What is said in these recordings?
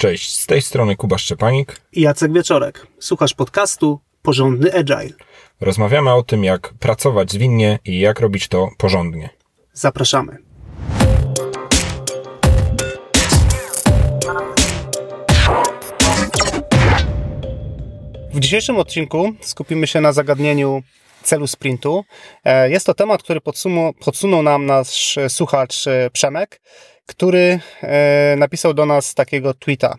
Cześć, z tej strony Kuba Szczepanik i Jacek Wieczorek. Słuchasz podcastu Porządny Agile. Rozmawiamy o tym, jak pracować zwinnie i jak robić to porządnie. Zapraszamy. W dzisiejszym odcinku skupimy się na zagadnieniu celu sprintu. E, jest to temat, który podsunął nam nasz słuchacz e, Przemek, który e, napisał do nas takiego tweeta.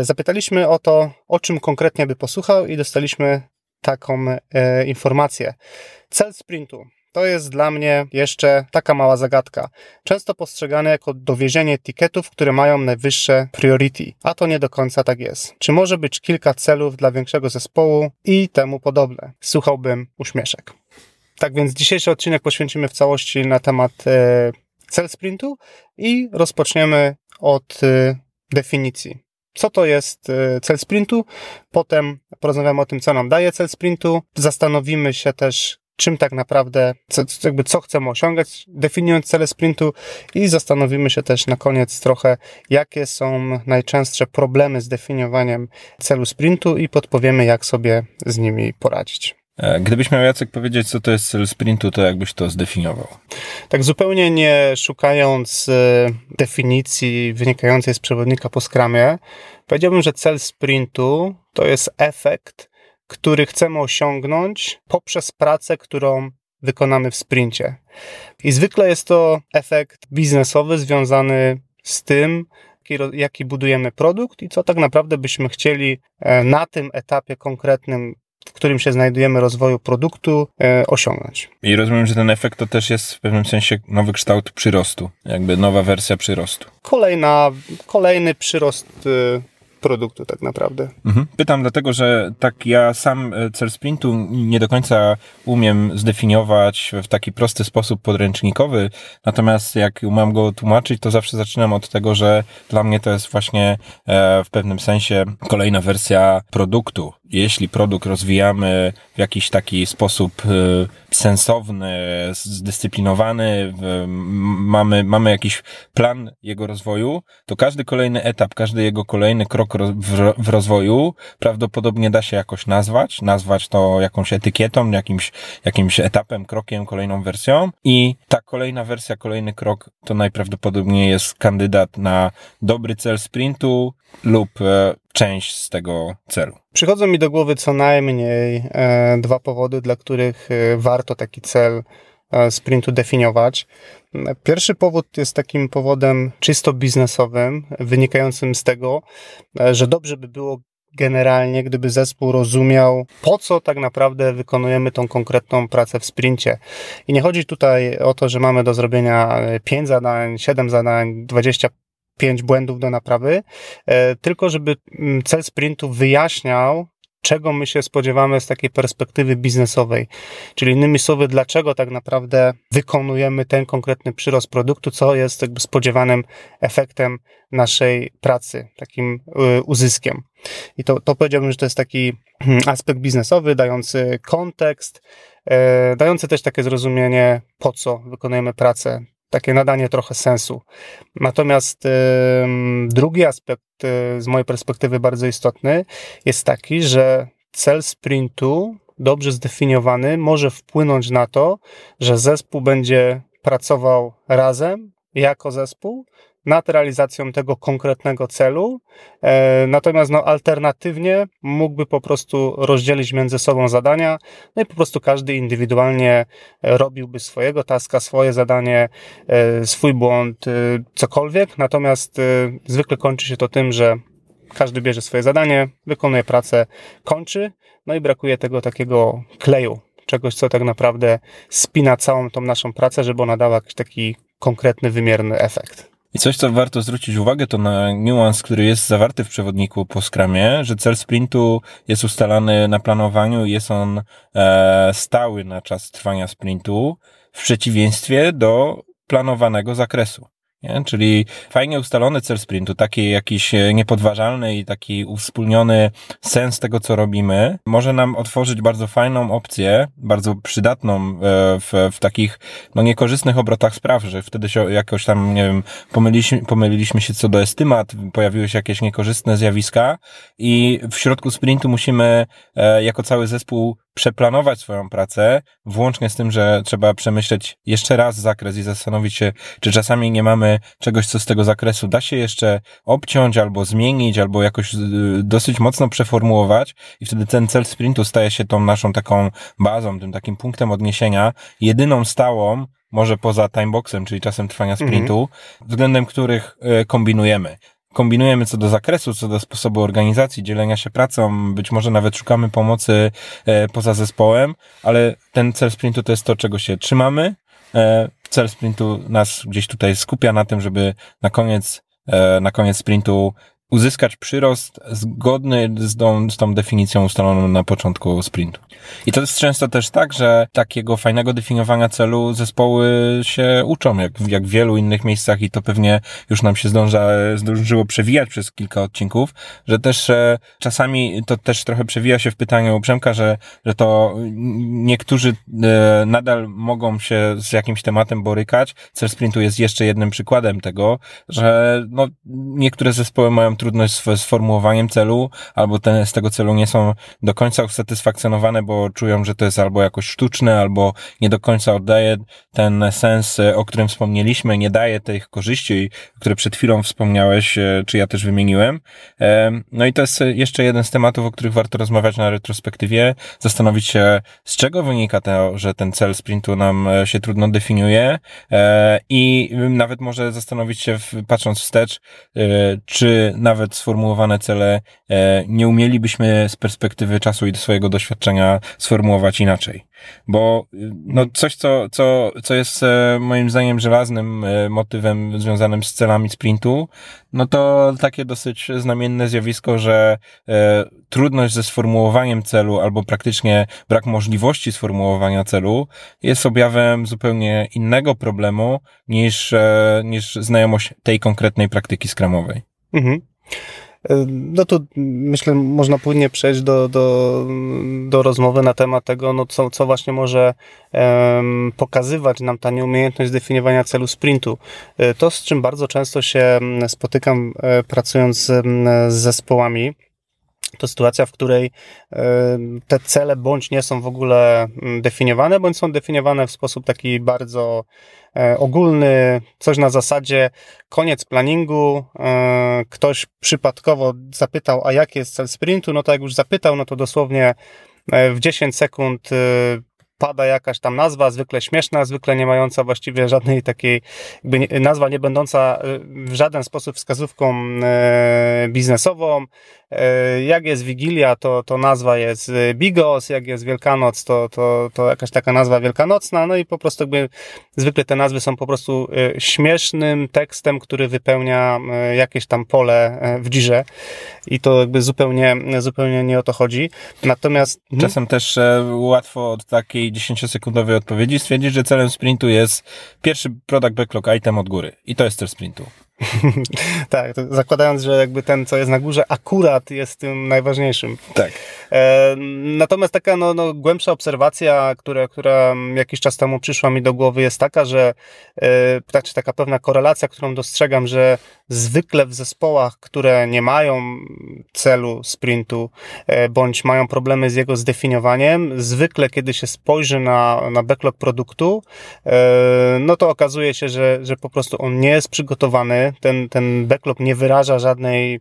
Zapytaliśmy o to, o czym konkretnie by posłuchał i dostaliśmy taką informację. Cel sprintu. To jest dla mnie jeszcze taka mała zagadka. Często postrzegane jako dowiezienie etykietów, które mają najwyższe priority, a to nie do końca tak jest. Czy może być kilka celów dla większego zespołu i temu podobne? Słuchałbym uśmieszek. Tak więc dzisiejszy odcinek poświęcimy w całości na temat e, cel sprintu i rozpoczniemy od e, definicji. Co to jest e, cel sprintu? Potem porozmawiamy o tym, co nam daje cel sprintu. Zastanowimy się też, czym tak naprawdę, co, jakby co chcemy osiągać, definiując cele sprintu i zastanowimy się też na koniec trochę, jakie są najczęstsze problemy z definiowaniem celu sprintu i podpowiemy, jak sobie z nimi poradzić. E, gdybyś miał Jacek powiedzieć, co to jest cel sprintu, to jakbyś to zdefiniował? Tak zupełnie nie szukając e, definicji wynikającej z przewodnika po skramie, powiedziałbym, że cel sprintu to jest efekt który chcemy osiągnąć poprzez pracę, którą wykonamy w sprincie. I zwykle jest to efekt biznesowy związany z tym, jaki budujemy produkt i co tak naprawdę byśmy chcieli e, na tym etapie konkretnym w którym się znajdujemy rozwoju produktu, e, osiągnąć. I rozumiem, że ten efekt to też jest w pewnym sensie nowy kształt przyrostu, jakby nowa wersja przyrostu. Kolejna, kolejny przyrost e, produktu tak naprawdę. Mhm. Pytam dlatego, że tak ja sam e, cel sprintu nie do końca umiem zdefiniować w taki prosty sposób podręcznikowy, natomiast jak mam go tłumaczyć, to zawsze zaczynam od tego, że dla mnie to jest właśnie e, w pewnym sensie kolejna wersja produktu. Jeśli produkt rozwijamy w jakiś taki sposób e, sensowny, zdyscyplinowany, mamy, mamy jakiś plan jego rozwoju, to każdy kolejny etap, każdy jego kolejny krok w rozwoju prawdopodobnie da się jakoś nazwać, nazwać to jakąś etykietą, jakimś, jakimś etapem, krokiem, kolejną wersją i ta kolejna wersja, kolejny krok to najprawdopodobniej jest kandydat na dobry cel sprintu lub e, część z tego celu. Przychodzą mi do głowy co najmniej e, dwa powody, dla których e, warto taki cel sprintu definiować. Pierwszy powód jest takim powodem czysto biznesowym, wynikającym z tego, e, że dobrze by było generalnie, gdyby zespół rozumiał, po co tak naprawdę wykonujemy tą konkretną pracę w sprincie. I nie chodzi tutaj o to, że mamy do zrobienia 5 zadań, 7 zadań, 25 błędów do naprawy, e, tylko żeby mm, cel sprintu wyjaśniał, czego my się spodziewamy z takiej perspektywy biznesowej. Czyli innymi słowy, dlaczego tak naprawdę wykonujemy ten konkretny przyrost produktu, co jest jakby spodziewanym efektem naszej pracy, takim y, uzyskiem. I to, to powiedziałbym, że to jest taki hmm, aspekt biznesowy, dający kontekst, e, dający też takie zrozumienie, po co wykonujemy pracę, takie nadanie trochę sensu. Natomiast drugi aspekt y, z mojej perspektywy bardzo istotny jest taki, że cel sprintu dobrze zdefiniowany może wpłynąć na to, że zespół będzie pracował razem jako zespół nad realizacją tego konkretnego celu. E, natomiast no, alternatywnie mógłby po prostu rozdzielić między sobą zadania, no i po prostu każdy indywidualnie robiłby swojego taska, swoje zadanie, e, swój błąd, e, cokolwiek. Natomiast zwykle kończy się to tym, że każdy bierze swoje zadanie, wykonuje pracę, kończy, no i brakuje tego takiego kleju, czegoś, co tak naprawdę spina całą tą naszą pracę, żeby ona dała jakiś taki konkretny, wymierny efekt. I coś, co warto zwrócić uwagę, to na niuans, który jest zawarty w przewodniku po skramie, że cel sprintu jest ustalany na planowaniu i jest on e, stały na czas trwania sprintu, w przeciwieństwie do planowanego zakresu. Nie? Czyli fajnie ustalony cel sprintu, taki jakiś e, niepodważalny i taki uwspólniony sens tego, co robimy, może nam otworzyć bardzo fajną opcję, bardzo przydatną e, w, w takich no, niekorzystnych obrotach spraw, że wtedy się jakoś tam, nie wiem, pomyliliśmy, pomyliliśmy się co do estymat, pojawiły się jakieś niekorzystne zjawiska i w środku sprintu musimy e, jako cały zespół przeplanować swoją pracę, włącznie z tym, że trzeba przemyśleć jeszcze raz zakres i zastanowić się, czy czasami nie mamy czegoś, co z tego zakresu da się jeszcze obciąć albo zmienić, albo jakoś y, dosyć mocno przeformułować. I wtedy ten cel sprintu staje się tą naszą taką bazą, tym takim punktem odniesienia, jedyną stałą, może poza timeboxem, czyli czasem trwania sprintu, mhm. względem których y, kombinujemy kombinujemy co do zakresu, co do sposobu organizacji, dzielenia się pracą, być może nawet szukamy pomocy e, poza zespołem, ale ten cel sprintu to jest to, czego się trzymamy. E, cel sprintu nas gdzieś tutaj skupia na tym, żeby na koniec, e, na koniec sprintu uzyskać przyrost zgodny z tą, z tą definicją ustaloną na początku sprintu. I to jest często też tak, że takiego fajnego definiowania celu zespoły się uczą, jak, jak w wielu innych miejscach i to pewnie już nam się zdąża, zdążyło przewijać przez kilka odcinków, że też e, czasami to też trochę przewija się w pytaniu Przemka, że, że to niektórzy e, nadal mogą się z jakimś tematem borykać. Cel sprintu jest jeszcze jednym przykładem tego, że no, niektóre zespoły mają trudność z sformułowaniem celu, albo ten, z tego celu nie są do końca usatysfakcjonowane, bo czują, że to jest albo jakoś sztuczne, albo nie do końca oddaje ten sens, o którym wspomnieliśmy, nie daje tych korzyści, które przed chwilą wspomniałeś, e, czy ja też wymieniłem. E, no i to jest jeszcze jeden z tematów, o których warto rozmawiać na retrospektywie, zastanowić się, z czego wynika to, że ten cel sprintu nam e, się trudno definiuje i nawet może zastanowić się, patrząc wstecz, czy na nawet sformułowane cele e, nie umielibyśmy z perspektywy czasu i swojego doświadczenia sformułować inaczej. Bo y, no, coś, co, co, co jest e, moim zdaniem żelaznym e, motywem związanym z celami sprintu, no to takie dosyć znamienne zjawisko, że trudność ze sformułowaniem celu albo praktycznie brak możliwości sformułowania celu jest objawem zupełnie innego problemu niż, niż znajomość tej konkretnej praktyki skramowej. Mhm. E, no to myślę, można płynnie przejść do, do, do rozmowy na temat tego, no co, co właśnie może um, pokazywać nam ta nieumiejętność definiowania celu sprintu. E, to, z czym bardzo często się spotykam e, pracując z, z zespołami, to sytuacja, w której te cele bądź nie są w ogóle definiowane, bądź są definiowane w sposób taki bardzo ogólny, coś na zasadzie koniec planningu, e, ktoś przypadkowo zapytał, a jaki jest cel sprintu, no to jak już zapytał, no to dosłownie e, w 10 sekund pada jakaś tam nazwa, zwykle śmieszna, zwykle nie mająca właściwie żadnej takiej, jakby nazwa nie będąca w żaden sposób wskazówką biznesową, E, jak jest Wigilia, to, to nazwa jest e, Bigos, jak jest Wielkanoc, to, to, to jakaś taka nazwa wielkanocna, no i po prostu jakby zwykle te nazwy są po prostu e, śmiesznym tekstem, który wypełnia jakieś tam pole w dzirze i to jakby zupełnie, zupełnie nie o to chodzi. Natomiast... Mhm. Czasem też łatwo od takiej 10-sekundowej odpowiedzi stwierdzić, że celem sprintu jest pierwszy product backlog item od góry i to jest cel sprintu. tak, zakładając, że jakby ten, co jest na górze, akurat jest tym najważniejszym. Tak. E, natomiast taka no, no, głębsza obserwacja, która, która jakiś czas temu przyszła mi do głowy, jest taka, że e, tak, czy taka pewna korelacja, którą dostrzegam, że zwykle w zespołach, które nie mają celu sprintu, e, bądź mają problemy z jego zdefiniowaniem, zwykle kiedy się spojrzy na, na backlog produktu, no to okazuje się, że, że po prostu on nie jest przygotowany, ten, ten backlog nie wyraża żadnej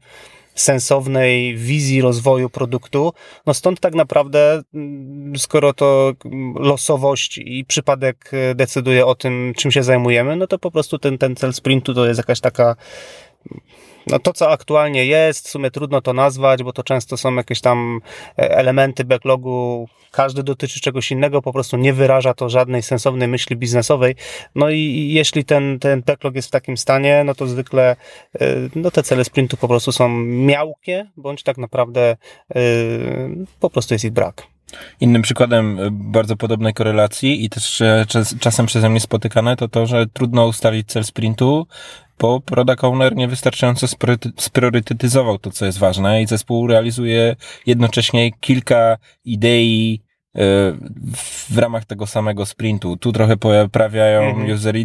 sensownej wizji rozwoju produktu. No stąd tak naprawdę, mm, skoro to losowość i przypadek e, decyduje o tym, czym się zajmujemy, no to po prostu ten, ten cel sprintu to jest jakaś taka no to, co aktualnie jest, w sumie trudno to nazwać, bo to często są jakieś tam e, elementy backlogu, każdy dotyczy czegoś innego, po prostu nie wyraża to żadnej sensownej myśli biznesowej. No i jeśli ten, ten backlog jest w takim stanie, no to zwykle e, no te cele sprintu po prostu są miałkie, bądź tak naprawdę e, po prostu jest ich brak. Innym przykładem bardzo podobnej korelacji i też czasem przeze mnie spotykane to to, że trudno ustalić cel sprintu bo product owner niewystarczająco spriorytetyzował to, co jest ważne i zespół realizuje jednocześnie kilka idei, w ramach tego samego sprintu. Tu trochę poprawiają mhm. user,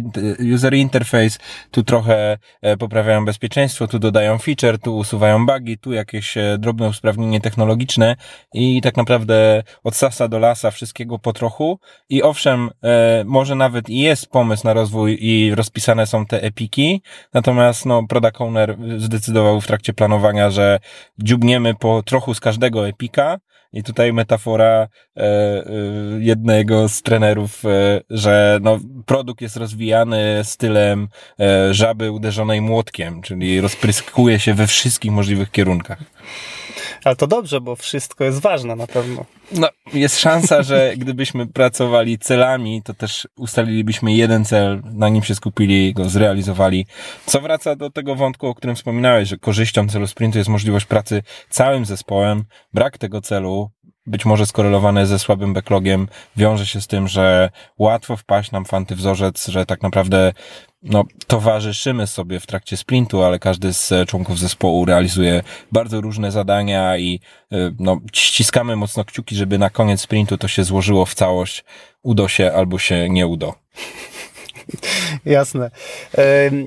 user interface, tu trochę e, poprawiają bezpieczeństwo, tu dodają feature, tu usuwają bugi, tu jakieś e, drobne usprawnienie technologiczne i tak naprawdę od sasa do lasa wszystkiego po trochu i owszem, e, może nawet i jest pomysł na rozwój i rozpisane są te epiki, natomiast no, product owner zdecydował w trakcie planowania, że dziubniemy po trochu z każdego epika, i tutaj metafora e, e, jednego z trenerów, e, że no, produkt jest rozwijany stylem żaby uderzonej młotkiem, czyli rozpryskuje się we wszystkich możliwych kierunkach. Ale to dobrze, bo wszystko jest ważne na pewno. No, jest szansa, że gdybyśmy pracowali celami, to też ustalilibyśmy jeden cel, na nim się skupili, go zrealizowali. Co wraca do tego wątku, o którym wspominałeś, że korzyścią celu sprintu jest możliwość pracy całym zespołem. Brak tego celu być może skorelowane ze słabym backlogiem, wiąże się z tym, że łatwo wpaść nam w antywzorzec, że tak naprawdę no, towarzyszymy sobie w trakcie sprintu, ale każdy z członków zespołu realizuje bardzo różne zadania i y, no, ściskamy mocno kciuki, żeby na koniec sprintu to się złożyło w całość, udo się albo się nie udo. Jasne.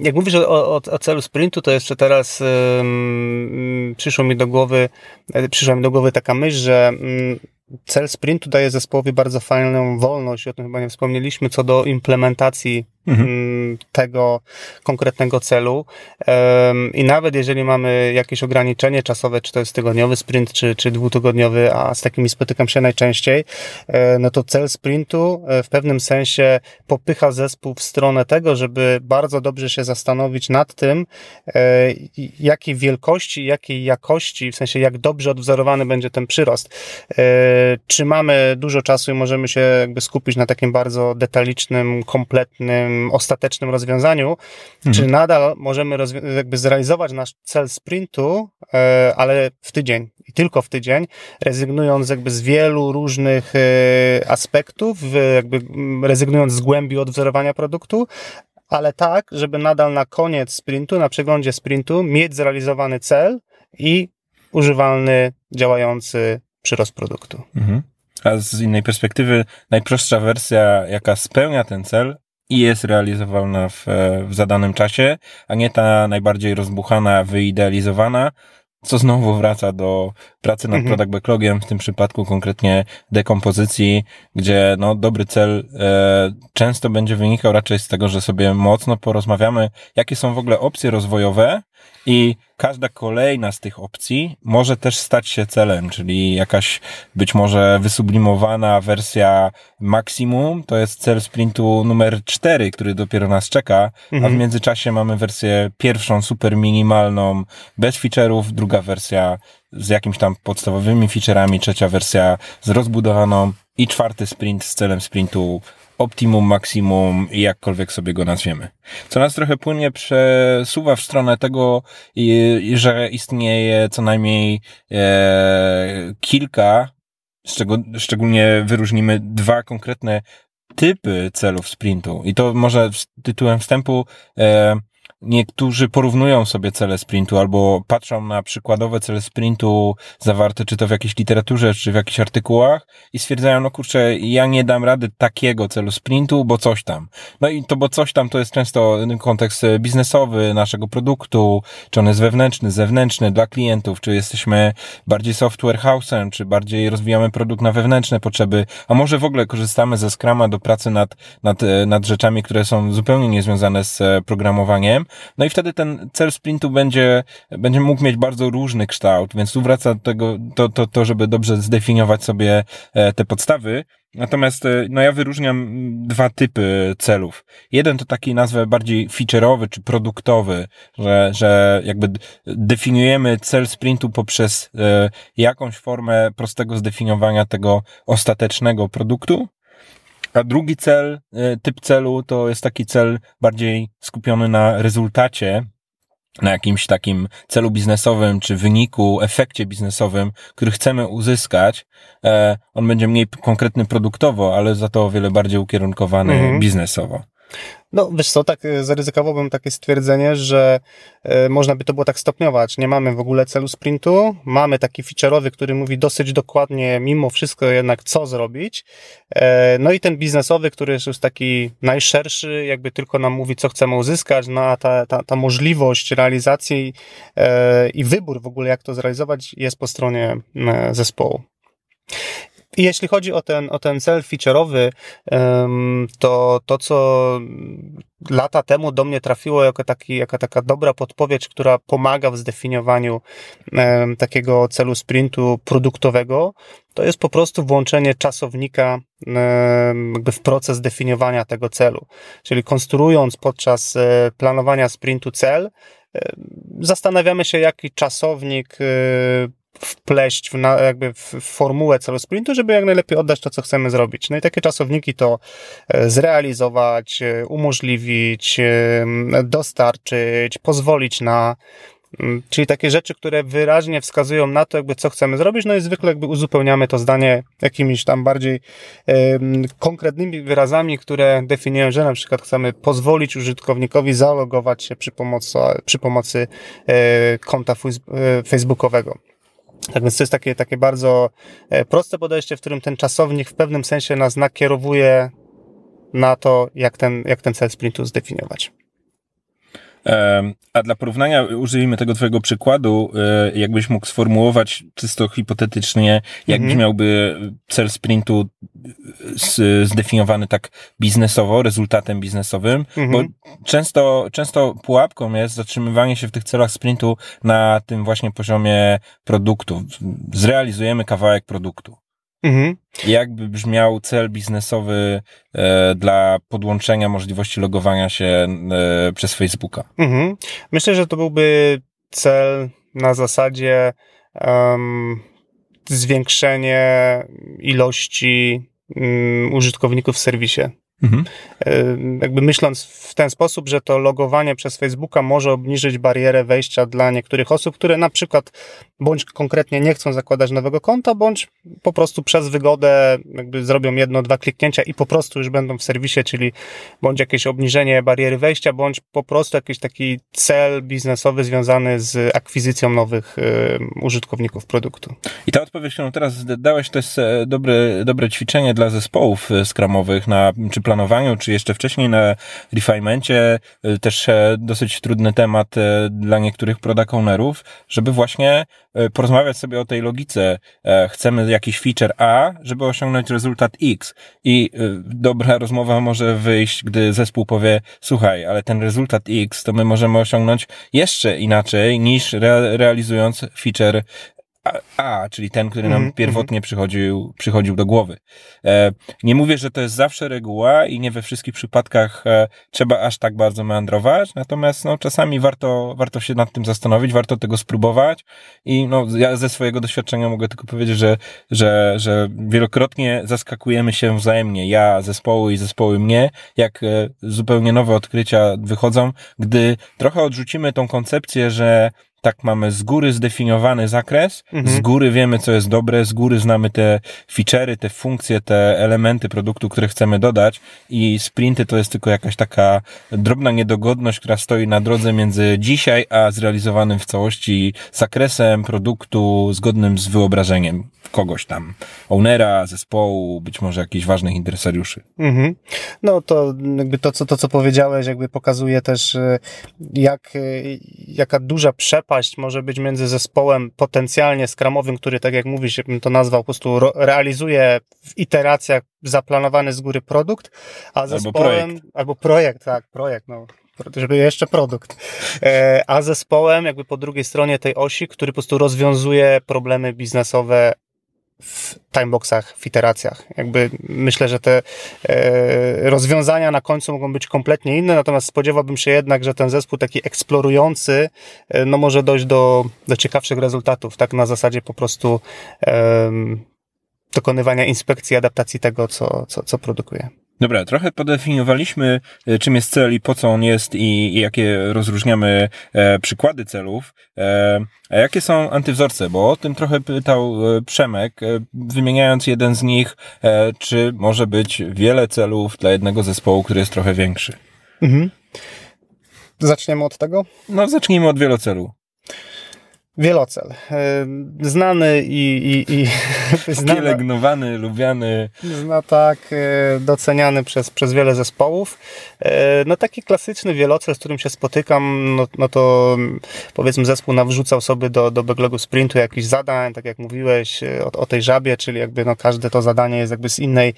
Jak mówisz o, o, o, celu sprintu, to jeszcze teraz um, przyszło mi do głowy, e, przyszła mi do głowy taka myśl, że um, cel sprintu daje zespołowi bardzo fajną wolność, o tym chyba nie wspomnieliśmy, co do implementacji Mhm. Mm, tego konkretnego celu. I nawet jeżeli mamy jakieś ograniczenie czasowe, czy to jest tygodniowy sprint, czy, czy dwutygodniowy, a z takimi spotykam się najczęściej, e, no to cel sprintu e, w pewnym sensie popycha zespół w stronę tego, żeby bardzo dobrze się zastanowić nad tym, e, jakiej wielkości, jakiej jakości, w sensie jak dobrze odwzorowany będzie ten przyrost. Czy mamy dużo czasu i możemy się jakby skupić na takim bardzo detalicznym, kompletnym, ostatecznym rozwiązaniu, mhm. czy nadal możemy jakby zrealizować nasz cel sprintu, e, ale w tydzień i tylko w tydzień, rezygnując jakby z wielu różnych e, aspektów, jakby rezygnując z głębi odwzorowania produktu, ale tak, żeby nadal na koniec sprintu, na przeglądzie sprintu mieć zrealizowany cel i używalny, działający przyrost produktu. Mhm. A z innej perspektywy, najprostsza wersja, jaka spełnia ten cel, i jest realizowalna w, w zadanym czasie, a nie ta najbardziej rozbuchana, wyidealizowana, co znowu wraca do pracy nad mhm. product backlogiem, w tym przypadku konkretnie dekompozycji, gdzie no, dobry cel e, często będzie wynikał raczej z tego, że sobie mocno porozmawiamy, jakie są w ogóle opcje rozwojowe i każda kolejna z tych opcji może też stać się celem, czyli jakaś być może wysublimowana wersja maksimum, to jest cel sprintu numer 4, który dopiero nas czeka, mhm. a w mhm. międzyczasie mamy wersję pierwszą super minimalną, bez feature'ów, druga wersja z jakimiś tam podstawowymi feature'ami, trzecia wersja z rozbudowaną i czwarty sprint z celem sprintu optimum, maksimum i jakkolwiek sobie go nazwiemy. Co nas trochę płynnie przesuwa w stronę tego, że istnieje co najmniej e, kilka, szczególnie wyróżnimy dwa konkretne typy celów sprintu. I to może tytułem wstępu e, niektórzy porównują sobie cele sprintu albo patrzą na przykładowe cele sprintu zawarte czy to w jakiejś literaturze, czy w jakichś artykułach i stwierdzają, no kurczę, ja nie dam rady takiego celu sprintu, bo coś tam. No i to, bo coś tam to jest często kontekst biznesowy naszego produktu, czy on jest wewnętrzny, zewnętrzny dla klientów, czy jesteśmy bardziej software house'em, czy bardziej rozwijamy produkt na wewnętrzne potrzeby, a może w ogóle korzystamy ze Scrama do pracy nad, nad, nad rzeczami, które są zupełnie niezwiązane z programowaniem, no i wtedy ten cel sprintu będzie, będzie mógł mieć bardzo różny kształt, więc tu wraca do tego, to, to, to, żeby dobrze zdefiniować sobie e, te podstawy. Natomiast e, no ja wyróżniam dwa typy celów. Jeden to taki nazwę bardziej feature'owy czy produktowy, że, że jakby definiujemy cel sprintu poprzez e, jakąś formę prostego zdefiniowania tego ostatecznego produktu. A drugi cel, e, typ celu to jest taki cel bardziej skupiony na rezultacie, na jakimś takim celu biznesowym, czy wyniku, efekcie biznesowym, który chcemy uzyskać. E, on będzie mniej konkretny produktowo, ale za to o wiele bardziej ukierunkowany mhm. biznesowo. No, wiesz co, tak e, zaryzykowałbym takie stwierdzenie, że e, można by to było tak stopniować. Nie mamy w ogóle celu sprintu, mamy taki feature'owy, który mówi dosyć dokładnie, mimo wszystko jednak, co zrobić. E, no i ten biznesowy, który jest już taki najszerszy, jakby tylko nam mówi, co chcemy uzyskać, no a ta, ta, ta możliwość realizacji i wybór w ogóle, jak to zrealizować, jest po stronie zespołu. Jeśli chodzi o ten, o ten cel feature'owy, to to, co lata temu do mnie trafiło jako, taki, jako taka dobra podpowiedź, która pomaga w zdefiniowaniu takiego celu sprintu produktowego, to jest po prostu włączenie czasownika jakby w proces definiowania tego celu. Czyli konstruując podczas e, planowania sprintu cel, e, zastanawiamy się, jaki czasownik e, wpleść w, na, jakby w formułę celu sprintu, żeby jak najlepiej oddać to, co chcemy zrobić. No i takie czasowniki to e, zrealizować, e, umożliwić, e, dostarczyć, pozwolić na, Czyli takie rzeczy, które wyraźnie wskazują na to, jakby co chcemy zrobić, no i zwykle jakby uzupełniamy to zdanie jakimiś tam bardziej konkretnymi wyrazami, które definiują, że na przykład chcemy pozwolić użytkownikowi zalogować się przy pomocy, przy pomocy konta facebookowego. Tak więc to jest takie, takie bardzo e, proste podejście, w którym ten czasownik w pewnym sensie nas nakierowuje na to, jak ten, jak ten cel sprintu zdefiniować. A dla porównania użyjmy tego twojego przykładu, e, jakbyś mógł sformułować czysto hipotetycznie, jak mhm. brzmiałby cel sprintu zdefiniowany tak biznesowo, rezultatem biznesowym, mhm. bo często, często pułapką jest zatrzymywanie się w tych celach sprintu na tym właśnie poziomie produktu. Zrealizujemy kawałek produktu. Mhm. Jakby brzmiał cel biznesowy e, dla podłączenia możliwości logowania się e, przez Facebooka? Mhm. Myślę, że to byłby cel na zasadzie um, zwiększenie ilości um, użytkowników w serwisie. Mhm. Jakby myśląc w ten sposób, że to logowanie przez Facebooka może obniżyć barierę wejścia dla niektórych osób, które na przykład bądź konkretnie nie chcą zakładać nowego konta, bądź po prostu przez wygodę jakby zrobią jedno, dwa kliknięcia i po prostu już będą w serwisie, czyli bądź jakieś obniżenie bariery wejścia, bądź po prostu jakiś taki cel biznesowy związany z akwizycją nowych y, użytkowników produktu. I ta odpowiedź, którą teraz dałeś, to jest e, dobre, dobre ćwiczenie dla zespołów e, skramowych na, czy planowaniu, czy jeszcze wcześniej na refinemencie, e, też dosyć trudny temat dla niektórych product ownerów, żeby właśnie E, porozmawiać sobie o tej logice. E, chcemy jakiś feature A, żeby osiągnąć rezultat X. I e, dobra rozmowa może wyjść, gdy zespół powie, słuchaj, ale ten rezultat X to my możemy osiągnąć jeszcze inaczej niż realizując feature a, czyli ten, który nam mm, pierwotnie przychodził, przychodził do głowy. E, nie mówię, że to jest zawsze reguła i nie we wszystkich przypadkach e, trzeba aż tak bardzo meandrować, natomiast no, czasami warto, warto się nad tym zastanowić, warto tego spróbować i no, ja ze swojego doświadczenia mogę tylko powiedzieć, że, że, że wielokrotnie zaskakujemy się wzajemnie, ja, zespoły i zespoły mnie, jak e, zupełnie nowe odkrycia wychodzą, gdy trochę odrzucimy tą koncepcję, że tak mamy z góry zdefiniowany zakres, mhm. z góry wiemy, co jest dobre, z góry znamy te feature'y, te funkcje, te elementy produktu, które chcemy dodać i sprinty to jest tylko jakaś taka drobna niedogodność, która stoi na drodze między dzisiaj, a zrealizowanym w całości zakresem produktu zgodnym z wyobrażeniem kogoś tam, ownera, zespołu, być może jakichś ważnych interesariuszy. Mhm. No to jakby to co, to, co powiedziałeś, jakby pokazuje też, e, jak, e, jaka duża przepaść może być między zespołem potencjalnie skramowym, który, tak jak mówisz, bym to nazwał, po prostu realizuje w iteracjach zaplanowany z góry produkt, a zespołem, albo projekt, albo projekt tak, projekt, no, żeby jeszcze produkt. E, a zespołem, jakby po drugiej stronie tej osi, który po prostu rozwiązuje problemy biznesowe w timeboxach, w iteracjach. Jakby myślę, że te e, rozwiązania na końcu mogą być kompletnie inne, natomiast spodziewałbym się jednak, że ten zespół taki eksplorujący, e, no może dojść do, do ciekawszych rezultatów, tak na zasadzie po prostu e, dokonywania inspekcji, adaptacji tego, co, co, co produkuje. Dobra, trochę podefiniowaliśmy, e, czym jest cel i po co on jest i, i jakie rozróżniamy e, przykłady celów. E, a jakie są antywzorce? Bo o tym trochę pytał e, Przemek, e, wymieniając jeden z nich, e, czy może być wiele celów dla jednego zespołu, który jest trochę większy. Mhm. Zaczniemy od tego? No, zacznijmy od wielocelu. Wielocel. E, znany i, i, i znany, Pielęgnowany, lubiany. No tak, e, doceniany przez, przez wiele zespołów. E, no taki klasyczny wielocel, z którym się spotykam, no, no to powiedzmy zespół nawrzucał sobie do, do backlogu sprintu jakiś zadań, tak jak mówiłeś o, o tej żabie, czyli jakby no każde to zadanie jest jakby z innej,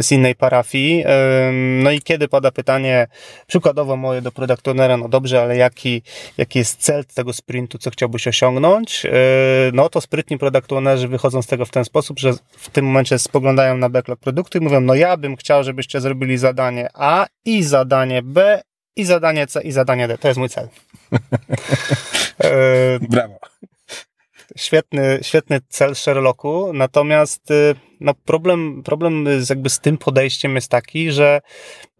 z innej parafii. No i kiedy pada pytanie, przykładowo moje do product ownera, no dobrze, ale jaki, jaki jest cel tego sprintu, co chciałbyś osiągnąć? Osiągnąć, e, no to sprytni product ownerzy wychodzą z tego w ten sposób, że w tym momencie spoglądają na backlog produktu i mówią, no ja bym chciał, żebyście zrobili zadanie A i zadanie B i zadanie C i zadanie D. To jest mój cel. E, Brawo świetny, świetny cel Sherlocku, natomiast y, no problem, problem z, jakby z tym podejściem jest taki, że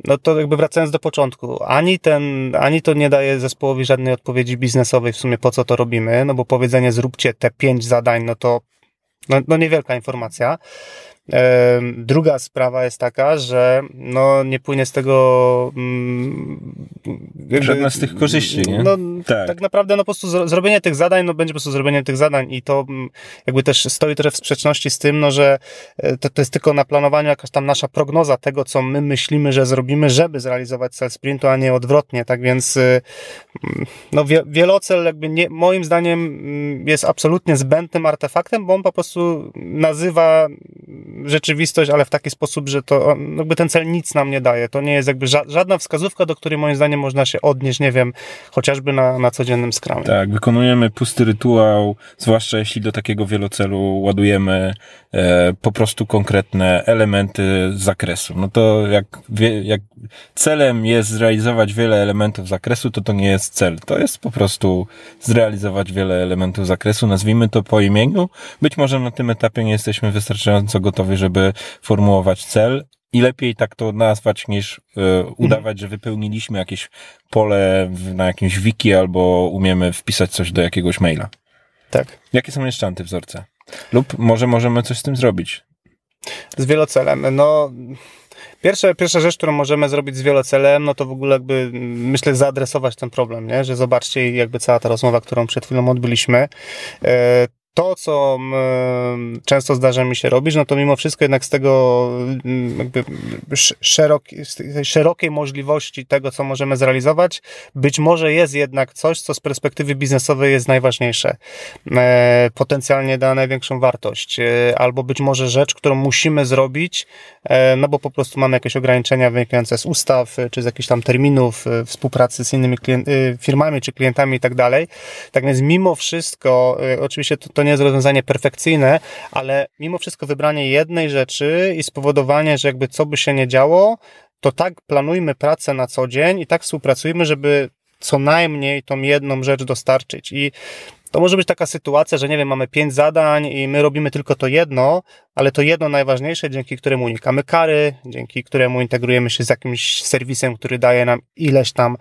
no to jakby wracając do początku, ani ten, ani to nie daje zespołowi żadnej odpowiedzi biznesowej w sumie po co to robimy, no bo powiedzenie zróbcie te pięć zadań, no to no, no niewielka informacja. Druga sprawa jest taka, że no, nie płynie z tego mm, żadna z tych korzyści, nie? No, tak. tak naprawdę no, po prostu zrobienie tych zadań, no będzie po prostu zrobienie tych zadań i to mm, jakby też stoi trochę w sprzeczności z tym, no, że e, to, to jest tylko na planowaniu jakaś tam nasza prognoza tego, co my myślimy, że zrobimy, żeby zrealizować cel sprintu, a nie odwrotnie, tak więc y, mm, no, wielocel jakby nie, moim zdaniem jest absolutnie zbędnym artefaktem, bo on po prostu nazywa rzeczywistość, ale w taki sposób, że to jakby ten cel nic nam nie daje. To nie jest jakby żadna wskazówka, do której moim zdaniem można się odnieść, nie wiem, chociażby na, na codziennym skramie. Tak, wykonujemy pusty rytuał, zwłaszcza jeśli do takiego wielocelu ładujemy e, po prostu konkretne elementy z zakresu. No to jak, wie, jak celem jest zrealizować wiele elementów zakresu, to to nie jest cel. To jest po prostu zrealizować wiele elementów zakresu, nazwijmy to po imieniu. Być może na tym etapie nie jesteśmy wystarczająco gotowi gotowy, żeby formułować cel i lepiej tak to nazwać niż y, udawać, że wypełniliśmy jakieś pole w, na jakimś wiki albo umiemy wpisać coś do jakiegoś maila. Tak. Jakie są jeszcze antywzorce? Lub może możemy coś z tym zrobić? Z wielocelem. No, Pierwsza, pierwsza rzecz, którą możemy zrobić z wielocelem, no to w ogóle jakby, myślę, zaadresować ten problem, nie? Że zobaczcie, jakby cała ta rozmowa, którą przed chwilą odbyliśmy, e, to, co często zdarza mi się robić, no to mimo wszystko jednak z tego mm, jakby szeroki, z szerokiej możliwości tego, co możemy zrealizować, być może jest jednak coś, co z perspektywy biznesowej jest najważniejsze. E, potencjalnie da największą wartość. E, albo być może rzecz, którą musimy zrobić, e, no bo po prostu mamy jakieś ograniczenia wynikające z ustaw, czy z jakichś tam terminów, współpracy z innymi firmami, czy klientami i tak dalej. Tak więc mimo wszystko, oczywiście to, to nie jest rozwiązanie perfekcyjne, ale mimo wszystko wybranie jednej rzeczy i spowodowanie, że jakby co by się nie działo, to tak planujmy pracę na co dzień i tak współpracujmy, żeby co najmniej tą jedną rzecz dostarczyć. I to może być taka sytuacja, że nie wiem, mamy pięć zadań i my robimy tylko to jedno, ale to jedno najważniejsze, dzięki któremu unikamy kary, dzięki któremu integrujemy się z jakimś serwisem, który daje nam ileś tam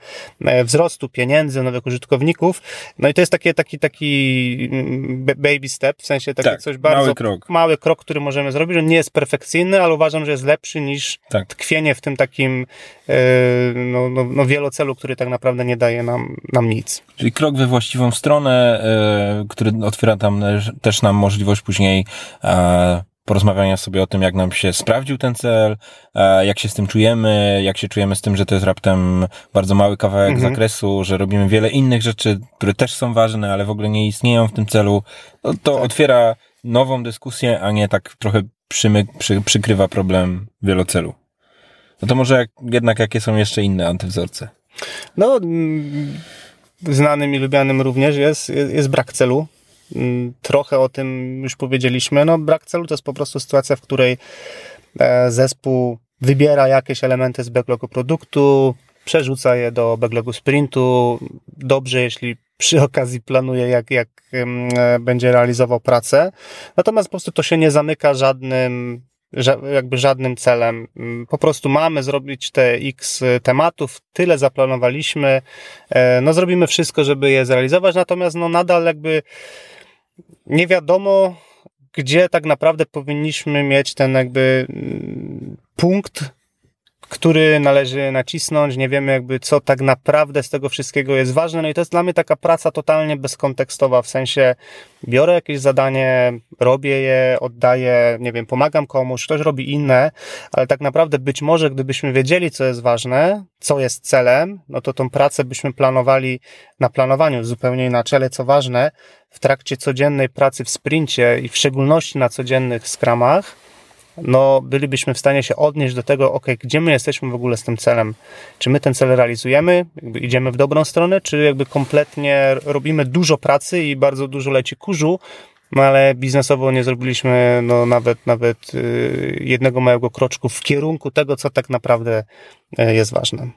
e, wzrostu pieniędzy, nowych użytkowników. No i to jest taki, taki, taki mm, baby step, w sensie taki tak, coś bardzo mały krok. mały krok, który możemy zrobić. On nie jest perfekcyjny, ale uważam, że jest lepszy niż tak. tkwienie w tym takim e, no, no, no wielocelu, który tak naprawdę nie daje nam, nam nic. Czyli krok we właściwą stronę, e, który otwiera tam też nam możliwość później porozmawiania sobie o tym, jak nam się sprawdził ten cel, e, jak się z tym czujemy, jak się czujemy z tym, że to jest raptem bardzo mały kawałek mhm. zakresu, że robimy wiele innych rzeczy, które też są ważne, ale w ogóle nie istnieją w tym celu. No, to tak. otwiera nową dyskusję, a nie tak trochę przymy, przy, przykrywa problem wielocelu. No to może jak, jednak jakie są jeszcze inne antywzorce? No, znanym i lubianym również jest, jest brak celu. Mm, trochę o tym już powiedzieliśmy. No, brak celu to jest po prostu sytuacja, w której e, zespół wybiera jakieś elementy z backlogu produktu, przerzuca je do backlogu sprintu. Dobrze, jeśli przy okazji planuje, jak, jak e, będzie realizował pracę. Natomiast po prostu to się nie zamyka żadnym jakby żadnym celem. Mm, po prostu mamy zrobić te x tematów, tyle zaplanowaliśmy, e, no zrobimy wszystko, żeby je zrealizować, natomiast no nadal jakby nie wiadomo, gdzie tak naprawdę powinniśmy mieć ten jakby mm, punkt, który należy nacisnąć, nie wiemy jakby co tak naprawdę z tego wszystkiego jest ważne. No i to jest dla mnie taka praca totalnie bezkontekstowa, w sensie biorę jakieś zadanie, robię je, oddaję, nie wiem, pomagam komuś, ktoś robi inne, ale tak naprawdę być może gdybyśmy wiedzieli, co jest ważne, co jest celem, no to tą pracę byśmy planowali na planowaniu zupełnie inaczej, ale co ważne, w trakcie codziennej pracy w sprincie i w szczególności na codziennych skramach, no bylibyśmy w stanie się odnieść do tego, ok, gdzie my jesteśmy w ogóle z tym celem. Czy my ten cel realizujemy, idziemy w dobrą stronę, czy jakby kompletnie robimy dużo pracy i bardzo dużo leci kurzu, no ale biznesowo nie zrobiliśmy no, nawet, nawet yy, jednego małego kroczku w kierunku tego, co tak naprawdę yy, jest ważne.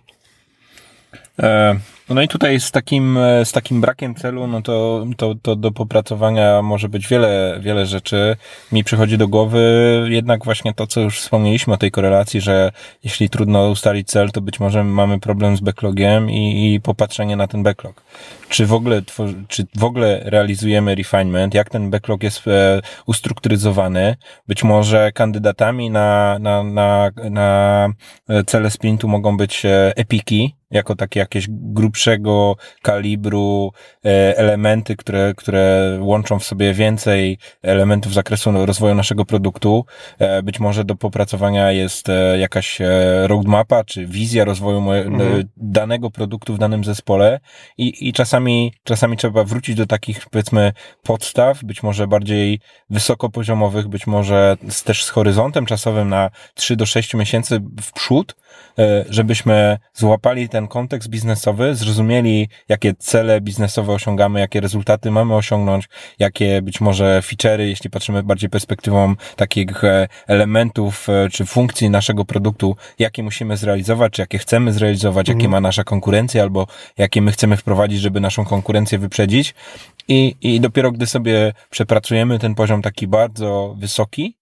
E, no i tutaj z takim, e, z takim brakiem celu, no to, to, to do popracowania może być wiele, wiele rzeczy. Mi przychodzi do głowy jednak właśnie to, co już wspomnieliśmy o tej korelacji, że jeśli trudno ustalić cel, to być może mamy problem z backlogiem i, i popatrzenie na ten backlog. Czy w ogóle, czy w ogóle realizujemy refinement, jak ten backlog jest e, ustrukturyzowany. Być może kandydatami na, na, na, na cele sprintu mogą być epiki, jako takie jakieś grubszego kalibru e, elementy, które, które łączą w sobie więcej elementów zakresu rozwoju naszego produktu. E, być może do popracowania jest e, jakaś roadmapa, czy wizja rozwoju mhm. danego produktu w danym zespole i, i czasami, czasami trzeba wrócić do takich, powiedzmy, podstaw, być może bardziej wysokopoziomowych, być może też z horyzontem czasowym na 3 do 6 miesięcy w przód, żebyśmy złapali ten kontekst biznesowy, zrozumieli, jakie cele biznesowe osiągamy, jakie rezultaty mamy osiągnąć, jakie być może feature'y, jeśli patrzymy bardziej perspektywą takich e, elementów e, czy funkcji naszego produktu, jakie musimy zrealizować, czy jakie chcemy zrealizować, mhm. jakie ma nasza konkurencja, albo jakie my chcemy wprowadzić, żeby naszą konkurencję wyprzedzić. I, I dopiero gdy sobie przepracujemy ten poziom taki bardzo wysoki,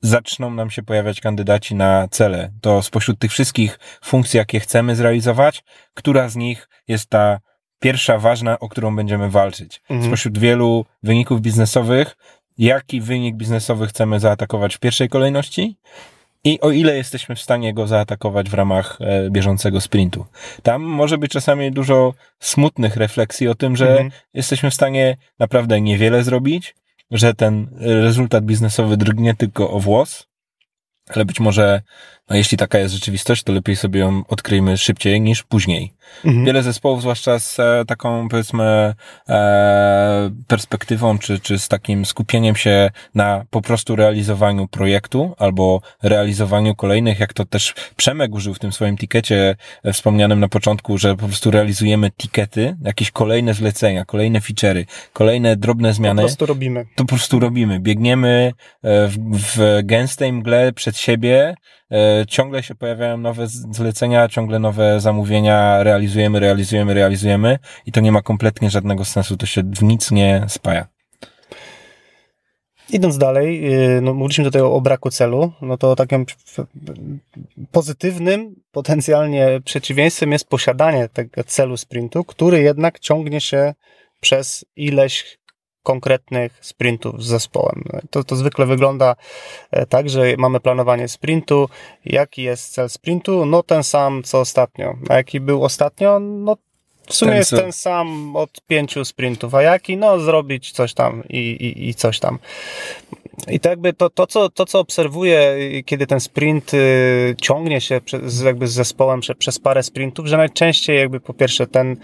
zaczną nam się pojawiać kandydaci na cele. To spośród tych wszystkich funkcji, jakie chcemy zrealizować, która z nich jest ta pierwsza ważna, o którą będziemy walczyć. Mhm. Spośród wielu wyników biznesowych, jaki wynik biznesowy chcemy zaatakować w pierwszej kolejności i o ile jesteśmy w stanie go zaatakować w ramach e, bieżącego sprintu. Tam może być czasami dużo smutnych refleksji o tym, że mhm. jesteśmy w stanie naprawdę niewiele zrobić, że ten rezultat biznesowy drgnie tylko o włos, ale być może, no jeśli taka jest rzeczywistość, to lepiej sobie ją odkryjmy szybciej niż później. Mhm. Wiele zespołów, zwłaszcza z e, taką, powiedzmy, e, perspektywą, czy, czy z takim skupieniem się na po prostu realizowaniu projektu albo realizowaniu kolejnych, jak to też Przemek użył w tym swoim tikecie e, wspomnianym na początku, że po prostu realizujemy tikety, jakieś kolejne zlecenia, kolejne feature'y, kolejne drobne zmiany. Po prostu robimy. To po prostu robimy. Biegniemy e, w, w gęstej mgle przed siebie, E, ciągle się pojawiają nowe zlecenia, ciągle nowe zamówienia, realizujemy, realizujemy, realizujemy i to nie ma kompletnie żadnego sensu, to się w nic nie spaja. Idąc dalej, y, no mówiliśmy tutaj o, o braku celu, no to takim pozytywnym, potencjalnie przeciwieństwem jest posiadanie tego celu sprintu, który jednak ciągnie się przez ileś konkretnych sprintów z zespołem. To, to zwykle wygląda e, tak, że mamy planowanie sprintu. Jaki jest cel sprintu? No ten sam co ostatnio. A jaki był ostatnio? No w sumie ten, jest ten sam od pięciu sprintów. A jaki? No zrobić coś tam i, i, i coś tam. I to jakby to, to, co, to, co obserwuję, kiedy ten sprint y, ciągnie się przez, jakby z zespołem przez parę sprintów, że najczęściej jakby po pierwsze ten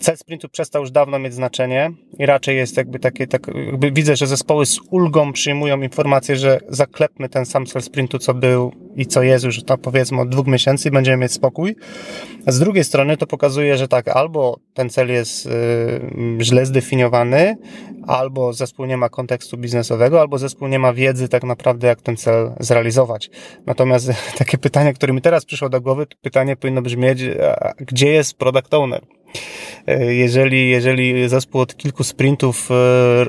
cel sprintu przestał już dawno mieć znaczenie i raczej jest jakby takie, tak, jakby widzę, że zespoły z ulgą przyjmują informację, że zaklepmy ten sam cel sprintu, co był i co jest już tam powiedzmy od dwóch miesięcy i będziemy mieć spokój. A z drugiej strony to pokazuje, że tak, albo ten cel jest y, źle zdefiniowany, albo zespół nie ma kontekstu biznesowego, albo zespół nie ma wiedzy tak naprawdę, jak ten cel zrealizować. Natomiast takie pytanie, które mi teraz przyszło do głowy, pytanie powinno brzmieć, gdzie jest product owner? E, jeżeli, jeżeli zespół od kilku sprintów e,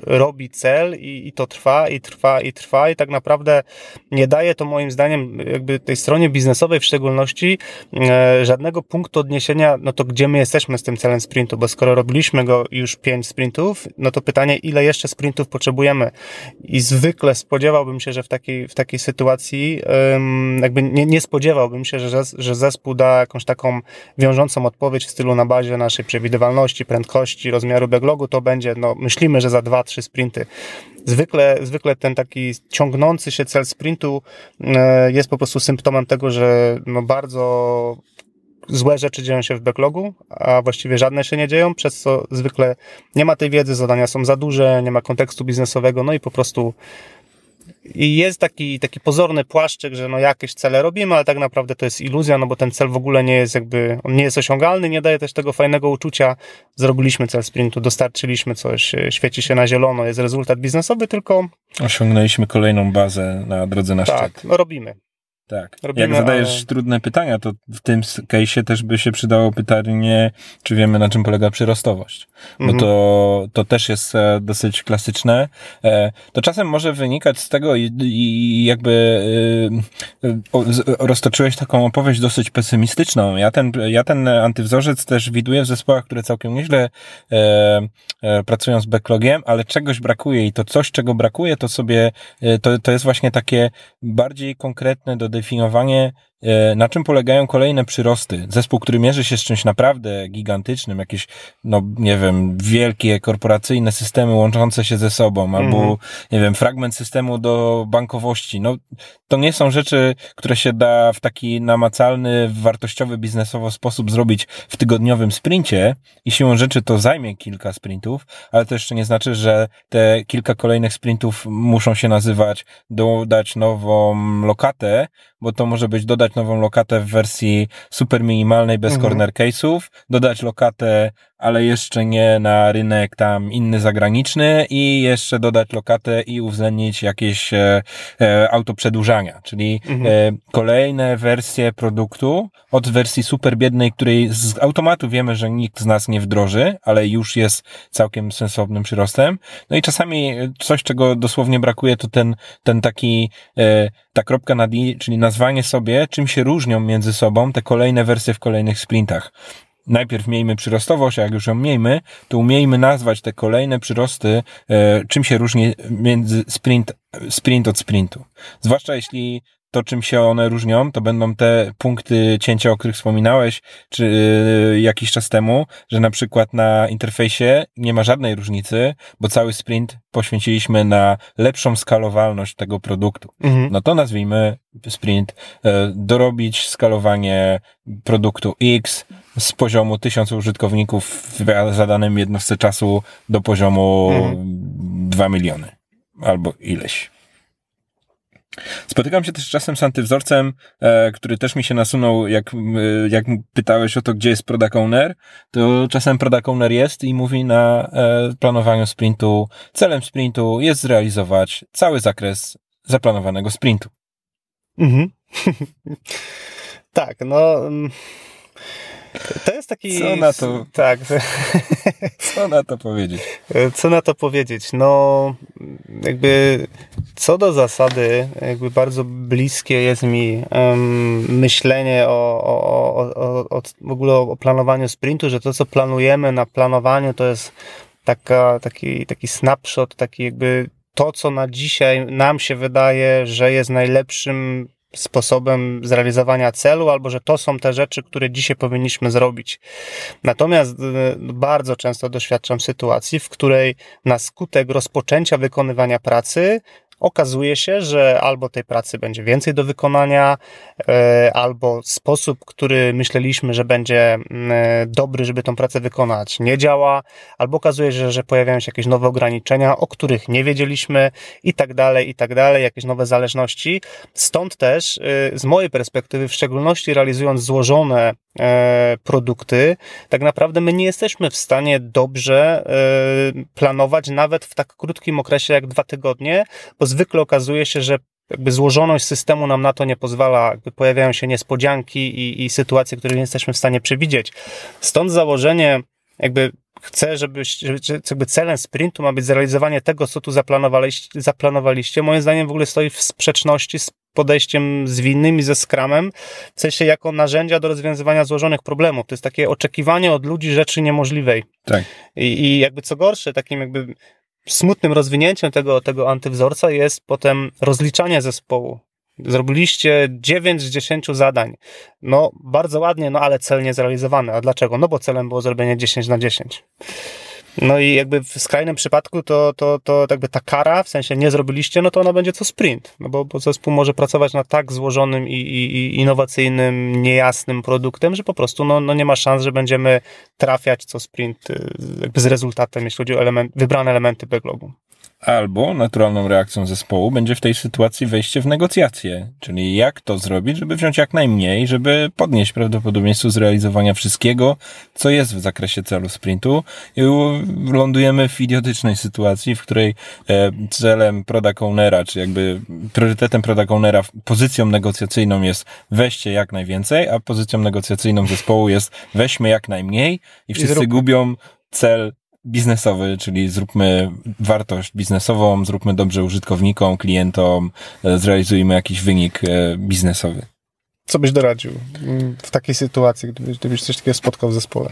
robi cel i, i to trwa, i trwa, i trwa, i tak naprawdę nie daje to moim zdaniem jakby tej stronie biznesowej w szczególności e, żadnego punktu odniesienia, no to gdzie my jesteśmy z tym celem sprintu, bo skoro robiliśmy go już pięć sprintów, no to pytanie, ile jeszcze sprintów potrzebujemy? I zwykle spodziewałbym się, że w takiej, w takiej sytuacji jakby nie, nie spodziewałbym się, że, że zespół da jakąś taką wiążącą odpowiedź w stylu na bazie naszej przewidywalności, prędkości, rozmiaru backlogu, to będzie, no myślimy, że za dwa, trzy sprinty. Zwykle, zwykle ten taki ciągnący się cel sprintu e, jest po prostu symptomem tego, że no bardzo złe rzeczy dzieją się w backlogu, a właściwie żadne się nie dzieją, przez co zwykle nie ma tej wiedzy, zadania są za duże, nie ma kontekstu biznesowego, no i po prostu i jest taki, taki pozorny płaszczyk, że no jakieś cele robimy, ale tak naprawdę to jest iluzja, no bo ten cel w ogóle nie jest jakby, on nie jest osiągalny, nie daje też tego fajnego uczucia, zrobiliśmy cel sprintu, dostarczyliśmy coś, świeci się na zielono, jest rezultat biznesowy, tylko... Osiągnęliśmy kolejną bazę na drodze na tak, szczyt. no robimy. Tak. Robimy, Jak zadajesz ale... trudne pytania, to w tym case'ie też by się przydało pytanie, czy wiemy na czym polega przyrostowość. Bo mhm. to, to też jest e, dosyć klasyczne. E, to czasem może wynikać z tego i, i jakby e, roztoczyłeś taką opowieść dosyć pesymistyczną. Ja ten, ja ten antywzorzec też widuję w zespołach, które całkiem nieźle pracują z backlogiem, ale czegoś brakuje i to coś, czego brakuje, to sobie, to, to jest właśnie takie bardziej konkretne do zdefiniowanie E, na czym polegają kolejne przyrosty? Zespół, który mierzy się z czymś naprawdę gigantycznym, jakieś, no nie wiem, wielkie korporacyjne systemy łączące się ze sobą, mm -hmm. albo, mhm. nie wiem, fragment systemu do bankowości. No, to nie są rzeczy, które się da w taki namacalny, wartościowy biznesowo sposób zrobić w tygodniowym sprincie i siłą rzeczy to zajmie kilka sprintów, ale to jeszcze nie znaczy, że te kilka kolejnych sprintów muszą się nazywać dodać nową lokatę, bo to może być dodać nową lokatę w wersji super minimalnej, bez mhm. corner case'ów, dodać lokatę ale jeszcze nie na rynek tam inny zagraniczny i jeszcze dodać lokatę i uwzględnić jakieś e, e, autoprzedłużania, czyli mhm. e, kolejne wersje produktu od wersji super biednej, której z automatu wiemy, że nikt z nas nie wdroży, ale już jest całkiem sensownym przyrostem. No i czasami coś, czego dosłownie brakuje, to ten, ten taki, e, ta kropka nad i, czyli nazwanie sobie, czym się różnią między sobą te kolejne wersje w kolejnych sprintach najpierw miejmy przyrostowość, a jak już ją miejmy, to umiejmy nazwać te kolejne przyrosty, e, czym się różni między sprint, sprint od sprintu. Zwłaszcza jeśli to, czym się one różnią, to będą te punkty cięcia, o których wspominałeś, czy y, jakiś czas temu, że na przykład na interfejsie nie ma żadnej różnicy, bo cały sprint poświęciliśmy na lepszą skalowalność tego produktu. Mhm. No to nazwijmy sprint, y, dorobić skalowanie produktu X z poziomu tysiąc użytkowników w zadanym jednostce czasu do poziomu mhm. 2 miliony albo ileś. Spotykam się też czasem z antywzorcem, e, który też mi się nasunął, jak, e, jak pytałeś o to, gdzie jest product owner, to czasem product owner jest i mówi na e, planowaniu sprintu, celem sprintu jest zrealizować cały zakres zaplanowanego sprintu. Mhm. tak, no... Mm, to jest taki. Co na to? Tak. Co na to powiedzieć? Co na to powiedzieć? No, jakby co do zasady, jakby bardzo bliskie jest mi um, myślenie o, o, o, o, w ogóle o planowaniu sprintu, że to, co planujemy na planowaniu, to jest taka, taki, taki snapshot, taki jakby to, co na dzisiaj nam się wydaje, że jest najlepszym sposobem zrealizowania celu, albo że to są te rzeczy, które dzisiaj powinniśmy zrobić. Natomiast y, bardzo często doświadczam sytuacji, w której na skutek rozpoczęcia wykonywania pracy okazuje się, że albo tej pracy będzie więcej do wykonania, e, albo sposób, który myśleliśmy, że będzie mm, e, dobry, żeby tą pracę wykonać, nie działa, albo okazuje się, że pojawiają się jakieś nowe ograniczenia, o których nie wiedzieliśmy i tak dalej, i tak dalej, jakieś nowe zależności. Stąd też y, z mojej perspektywy, w szczególności realizując złożone produkty, tak naprawdę my nie jesteśmy w stanie dobrze planować nawet w tak krótkim okresie jak dwa tygodnie, bo zwykle okazuje się, że jakby złożoność systemu nam na to nie pozwala, jakby pojawiają się niespodzianki i, i sytuacje, które nie jesteśmy w stanie przewidzieć. Stąd założenie, jakby chcę, żeby, żeby jakby celem sprintu ma być zrealizowanie tego, co tu zaplanowaliście, zaplanowaliście, moim zdaniem w ogóle stoi w sprzeczności z podejściem zwinnym i ze skramem, w sensie jako narzędzia do rozwiązywania złożonych problemów. To jest takie oczekiwanie od ludzi rzeczy niemożliwej. Tak. I, i jakby co gorsze, takim jakby smutnym rozwinięciem tego, tego antywzorca jest potem rozliczanie zespołu. Zrobiliście 9 z 10 zadań. No, bardzo ładnie, no ale cel nie zrealizowany. A dlaczego? No bo celem było zrobienie 10 na 10. No i jakby w skrajnym przypadku to, to, to jakby ta kara, w sensie nie zrobiliście, no to ona będzie co sprint, no bo, bo zespół może pracować nad tak złożonym i, i, i innowacyjnym, niejasnym produktem, że po prostu no, no nie ma szans, że będziemy trafiać co sprint y, jakby z rezultatem, jeśli chodzi o element, wybrane elementy backlogu. Albo naturalną reakcją zespołu będzie w tej sytuacji wejście w negocjacje, czyli jak to zrobić, żeby wziąć jak najmniej, żeby podnieść prawdopodobieństwo zrealizowania wszystkiego, co jest w zakresie celu sprintu. I lądujemy w idiotycznej sytuacji, w której e, celem product ownera, czy jakby priorytetem product ownera, pozycją negocjacyjną jest weźcie jak najwięcej, a pozycją negocjacyjną zespołu jest weźmy jak najmniej i wszyscy I gubią cel biznesowy, czyli zróbmy wartość biznesową, zróbmy dobrze użytkownikom, klientom, e, zrealizujmy jakiś wynik e, biznesowy. Co byś doradził mm, w takiej sytuacji, gdybyś, gdybyś coś takiego spotkał w zespole?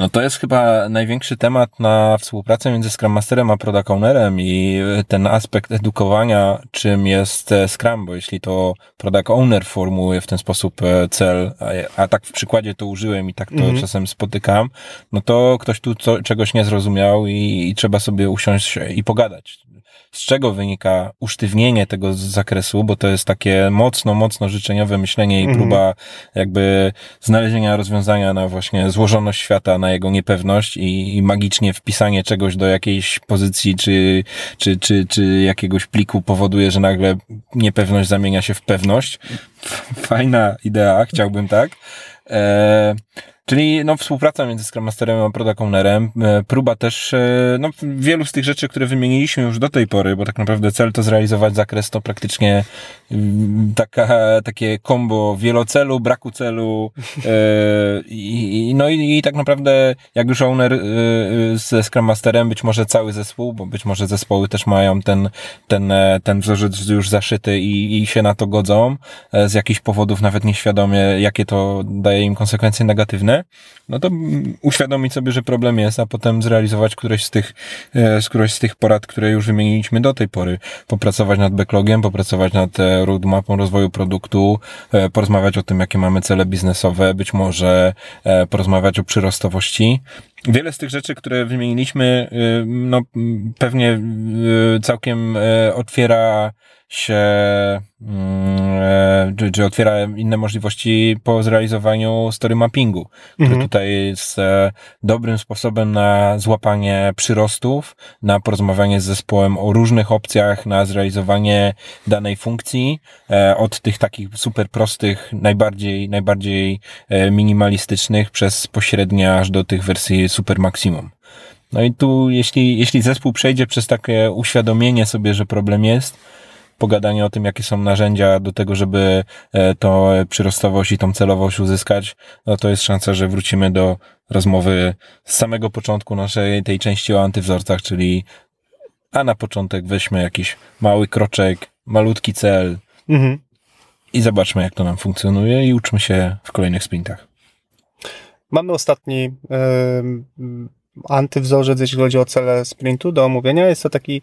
No to jest chyba największy temat na współpracę między Scrum Masterem a Product Ownerem i ten aspekt edukowania, czym jest e, Scrum, bo jeśli to Product Owner formułuje w ten sposób e, cel, a, a tak w przykładzie to użyłem i tak to mm -hmm. czasem spotykam, no to ktoś tu co, czegoś nie zrozumiał i, i trzeba sobie usiąść i pogadać z czego wynika usztywnienie tego zakresu, bo to jest takie mocno, mocno życzeniowe myślenie i mhm. próba jakby znalezienia rozwiązania na właśnie złożoność świata, na jego niepewność i, i magicznie wpisanie czegoś do jakiejś pozycji czy, czy, czy, czy jakiegoś pliku powoduje, że nagle niepewność zamienia się w pewność. Fajna idea, chciałbym tak. Eee, Czyli no, współpraca między Scrum Masterem a Product Ownerem, e, próba też e, no, wielu z tych rzeczy, które wymieniliśmy już do tej pory, bo tak naprawdę cel to zrealizować zakres to praktycznie mm, taka, takie kombo wielocelu, braku celu e, i, no i, i tak naprawdę jak już owner ze Scrum Masterem, być może cały zespół, bo być może zespoły też mają ten, ten, ten wzorzec już zaszyty i, i się na to godzą z jakichś powodów nawet nieświadomie, jakie to daje im konsekwencje negatywne no to uświadomić sobie, że problem jest, a potem zrealizować któreś z tych, e, z któreś z tych porad, które już wymieniliśmy do tej pory. Popracować nad backlogiem, popracować nad e, roadmapą rozwoju produktu, e, porozmawiać o tym, jakie mamy cele biznesowe, być może porozmawiać o przyrostowości. Wiele z tych rzeczy, które wymieniliśmy, no pewnie całkiem otwiera się, mm, e, czy, czy otwiera inne możliwości po zrealizowaniu story mappingu, który mhm. tutaj jest e, dobrym sposobem na złapanie przyrostów, na porozmawianie z zespołem o różnych opcjach, na zrealizowanie danej funkcji, e, od tych takich super prostych, najbardziej, najbardziej minimalistycznych, przez pośrednie aż do tych wersji super maksimum. No i tu, jeśli, jeśli zespół przejdzie przez takie uświadomienie sobie, że problem jest, pogadanie o tym, jakie są narzędzia do tego, żeby e, tą przyrostowość i tą celowość uzyskać, no to jest szansa, że wrócimy do rozmowy z samego początku naszej tej części o antywzorcach, czyli a na początek weźmy jakiś mały kroczek, malutki cel mhm. i zobaczmy, jak to nam funkcjonuje i uczmy się w kolejnych sprintach. Mamy ostatni yy, antywzorzec, jeśli chodzi o cele sprintu do omówienia. Jest to taki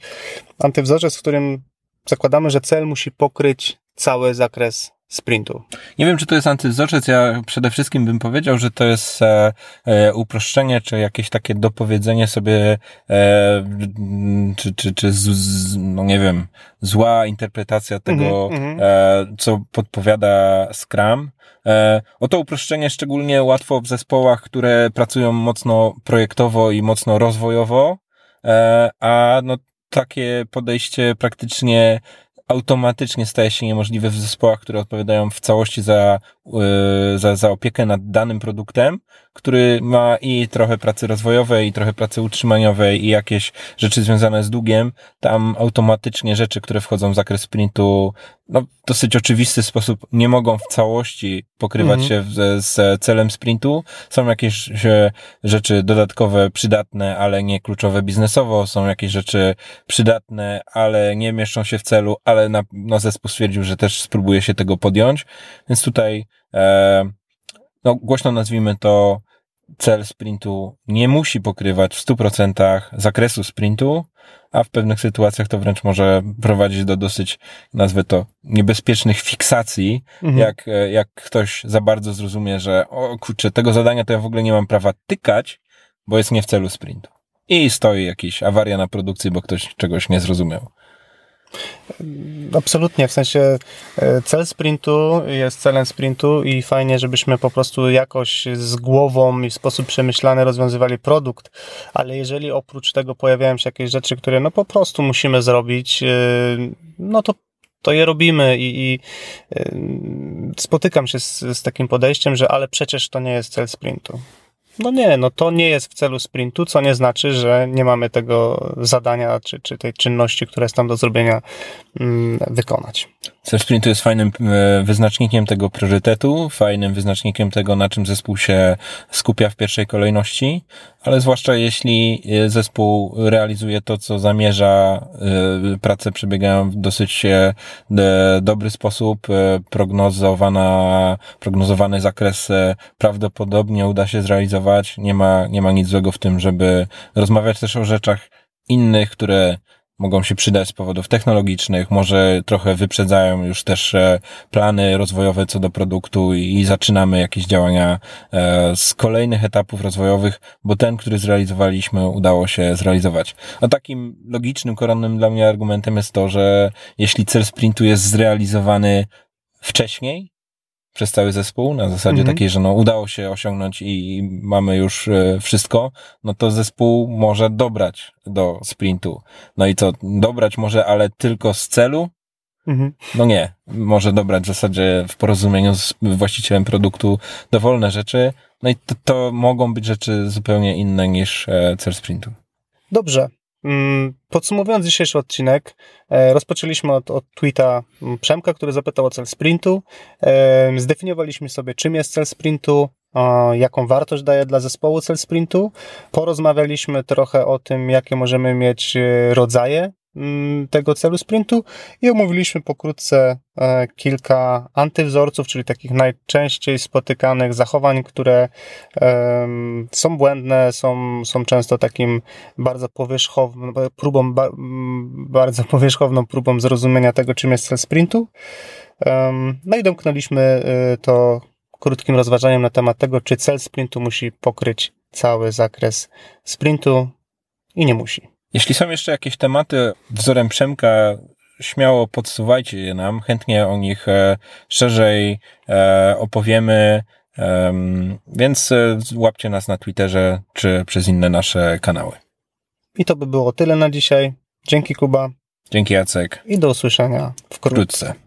antywzorzec, w którym zakładamy, że cel musi pokryć cały zakres sprintu. Nie wiem, czy to jest antywzorzec. Ja przede wszystkim bym powiedział, że to jest e, e, uproszczenie, czy jakieś takie dopowiedzenie sobie, e, czy, czy, czy z, z, no nie wiem, zła interpretacja tego, mm -hmm. e, co podpowiada Scrum. E, o to uproszczenie szczególnie łatwo w zespołach, które pracują mocno projektowo i mocno rozwojowo, e, a no takie podejście praktycznie automatycznie staje się niemożliwe w zespołach, które odpowiadają w całości za za, za opiekę nad danym produktem, który ma i trochę pracy rozwojowej, i trochę pracy utrzymaniowej, i jakieś rzeczy związane z długiem, tam automatycznie rzeczy, które wchodzą w zakres sprintu, no, w dosyć oczywisty sposób nie mogą w całości pokrywać mhm. się z, z celem sprintu. Są jakieś rzeczy dodatkowe, przydatne, ale nie kluczowe biznesowo. Są jakieś rzeczy przydatne, ale nie mieszczą się w celu, ale na, no zespół stwierdził, że też spróbuje się tego podjąć. Więc tutaj, e, no głośno nazwijmy to, cel sprintu nie musi pokrywać w 100% zakresu sprintu, a w pewnych sytuacjach to wręcz może prowadzić do dosyć, nazwę to, niebezpiecznych fiksacji, mhm. jak, e, jak ktoś za bardzo zrozumie, że o kurczę, tego zadania to ja w ogóle nie mam prawa tykać, bo jest nie w celu sprintu. I stoi jakiś awaria na produkcji, bo ktoś czegoś nie zrozumiał. Absolutnie, w sensie e, cel sprintu jest celem sprintu i fajnie, żebyśmy po prostu jakoś z głową i w sposób przemyślany rozwiązywali produkt, ale jeżeli oprócz tego pojawiają się jakieś rzeczy, które no po prostu musimy zrobić, e, no to to je robimy i, i e, spotykam się z, z takim podejściem, że ale przecież to nie jest cel sprintu. No nie, no to nie jest w celu sprintu, co nie znaczy, że nie mamy tego zadania czy, czy tej czynności, która jest tam do zrobienia, mm, wykonać. Cel sprintu jest fajnym e, wyznacznikiem tego priorytetu, fajnym wyznacznikiem tego, na czym zespół się skupia w pierwszej kolejności, ale zwłaszcza jeśli e, zespół realizuje to, co zamierza, e, prace przebiegają w dosyć dobry sposób, prognozowana, prognozowany zakres prawdopodobnie uda się zrealizować. Nie ma, nie ma nic złego w tym, żeby rozmawiać też o rzeczach innych, które mogą się przydać z powodów technologicznych, może trochę wyprzedzają już też e, plany rozwojowe co do produktu i zaczynamy jakieś działania e, z kolejnych etapów rozwojowych, bo ten, który zrealizowaliśmy, udało się zrealizować. A takim logicznym, koronnym dla mnie argumentem jest to, że jeśli cel sprintu jest zrealizowany wcześniej, przez cały zespół, na zasadzie mhm. takiej, że no udało się osiągnąć i mamy już e, wszystko, no to zespół może dobrać do sprintu. No i co, dobrać może, ale tylko z celu? Mhm. No nie, może dobrać w zasadzie w porozumieniu z właścicielem produktu dowolne rzeczy, no i to, to mogą być rzeczy zupełnie inne niż e, cel sprintu. Dobrze, podsumowując dzisiejszy odcinek, e, rozpoczęliśmy od, od tweeta mm, Przemka, który zapytał o cel sprintu. E, zdefiniowaliśmy sobie, czym jest cel sprintu, jaką wartość daje dla zespołu cel sprintu. Porozmawialiśmy trochę o tym, jakie możemy mieć e, rodzaje Mm, tego celu sprintu i omówiliśmy pokrótce e, kilka antywzorców, czyli takich najczęściej spotykanych zachowań, które są błędne, są, są często takim bardzo powierzchowną próbą, bardzo powierzchowną próbą zrozumienia tego, czym jest cel sprintu. No i domknęliśmy e, to krótkim rozważaniem na temat tego, czy cel sprintu musi pokryć cały zakres sprintu i nie musi. Jeśli są jeszcze jakieś tematy wzorem Przemka, śmiało podsuwajcie je nam, chętnie o nich e, szerzej e, opowiemy, więc e, łapcie nas na Twitterze czy przez inne nasze kanały. I to by było tyle na dzisiaj. Dzięki Kuba. Dzięki Jacek. I do usłyszenia wkrótce. wkrótce.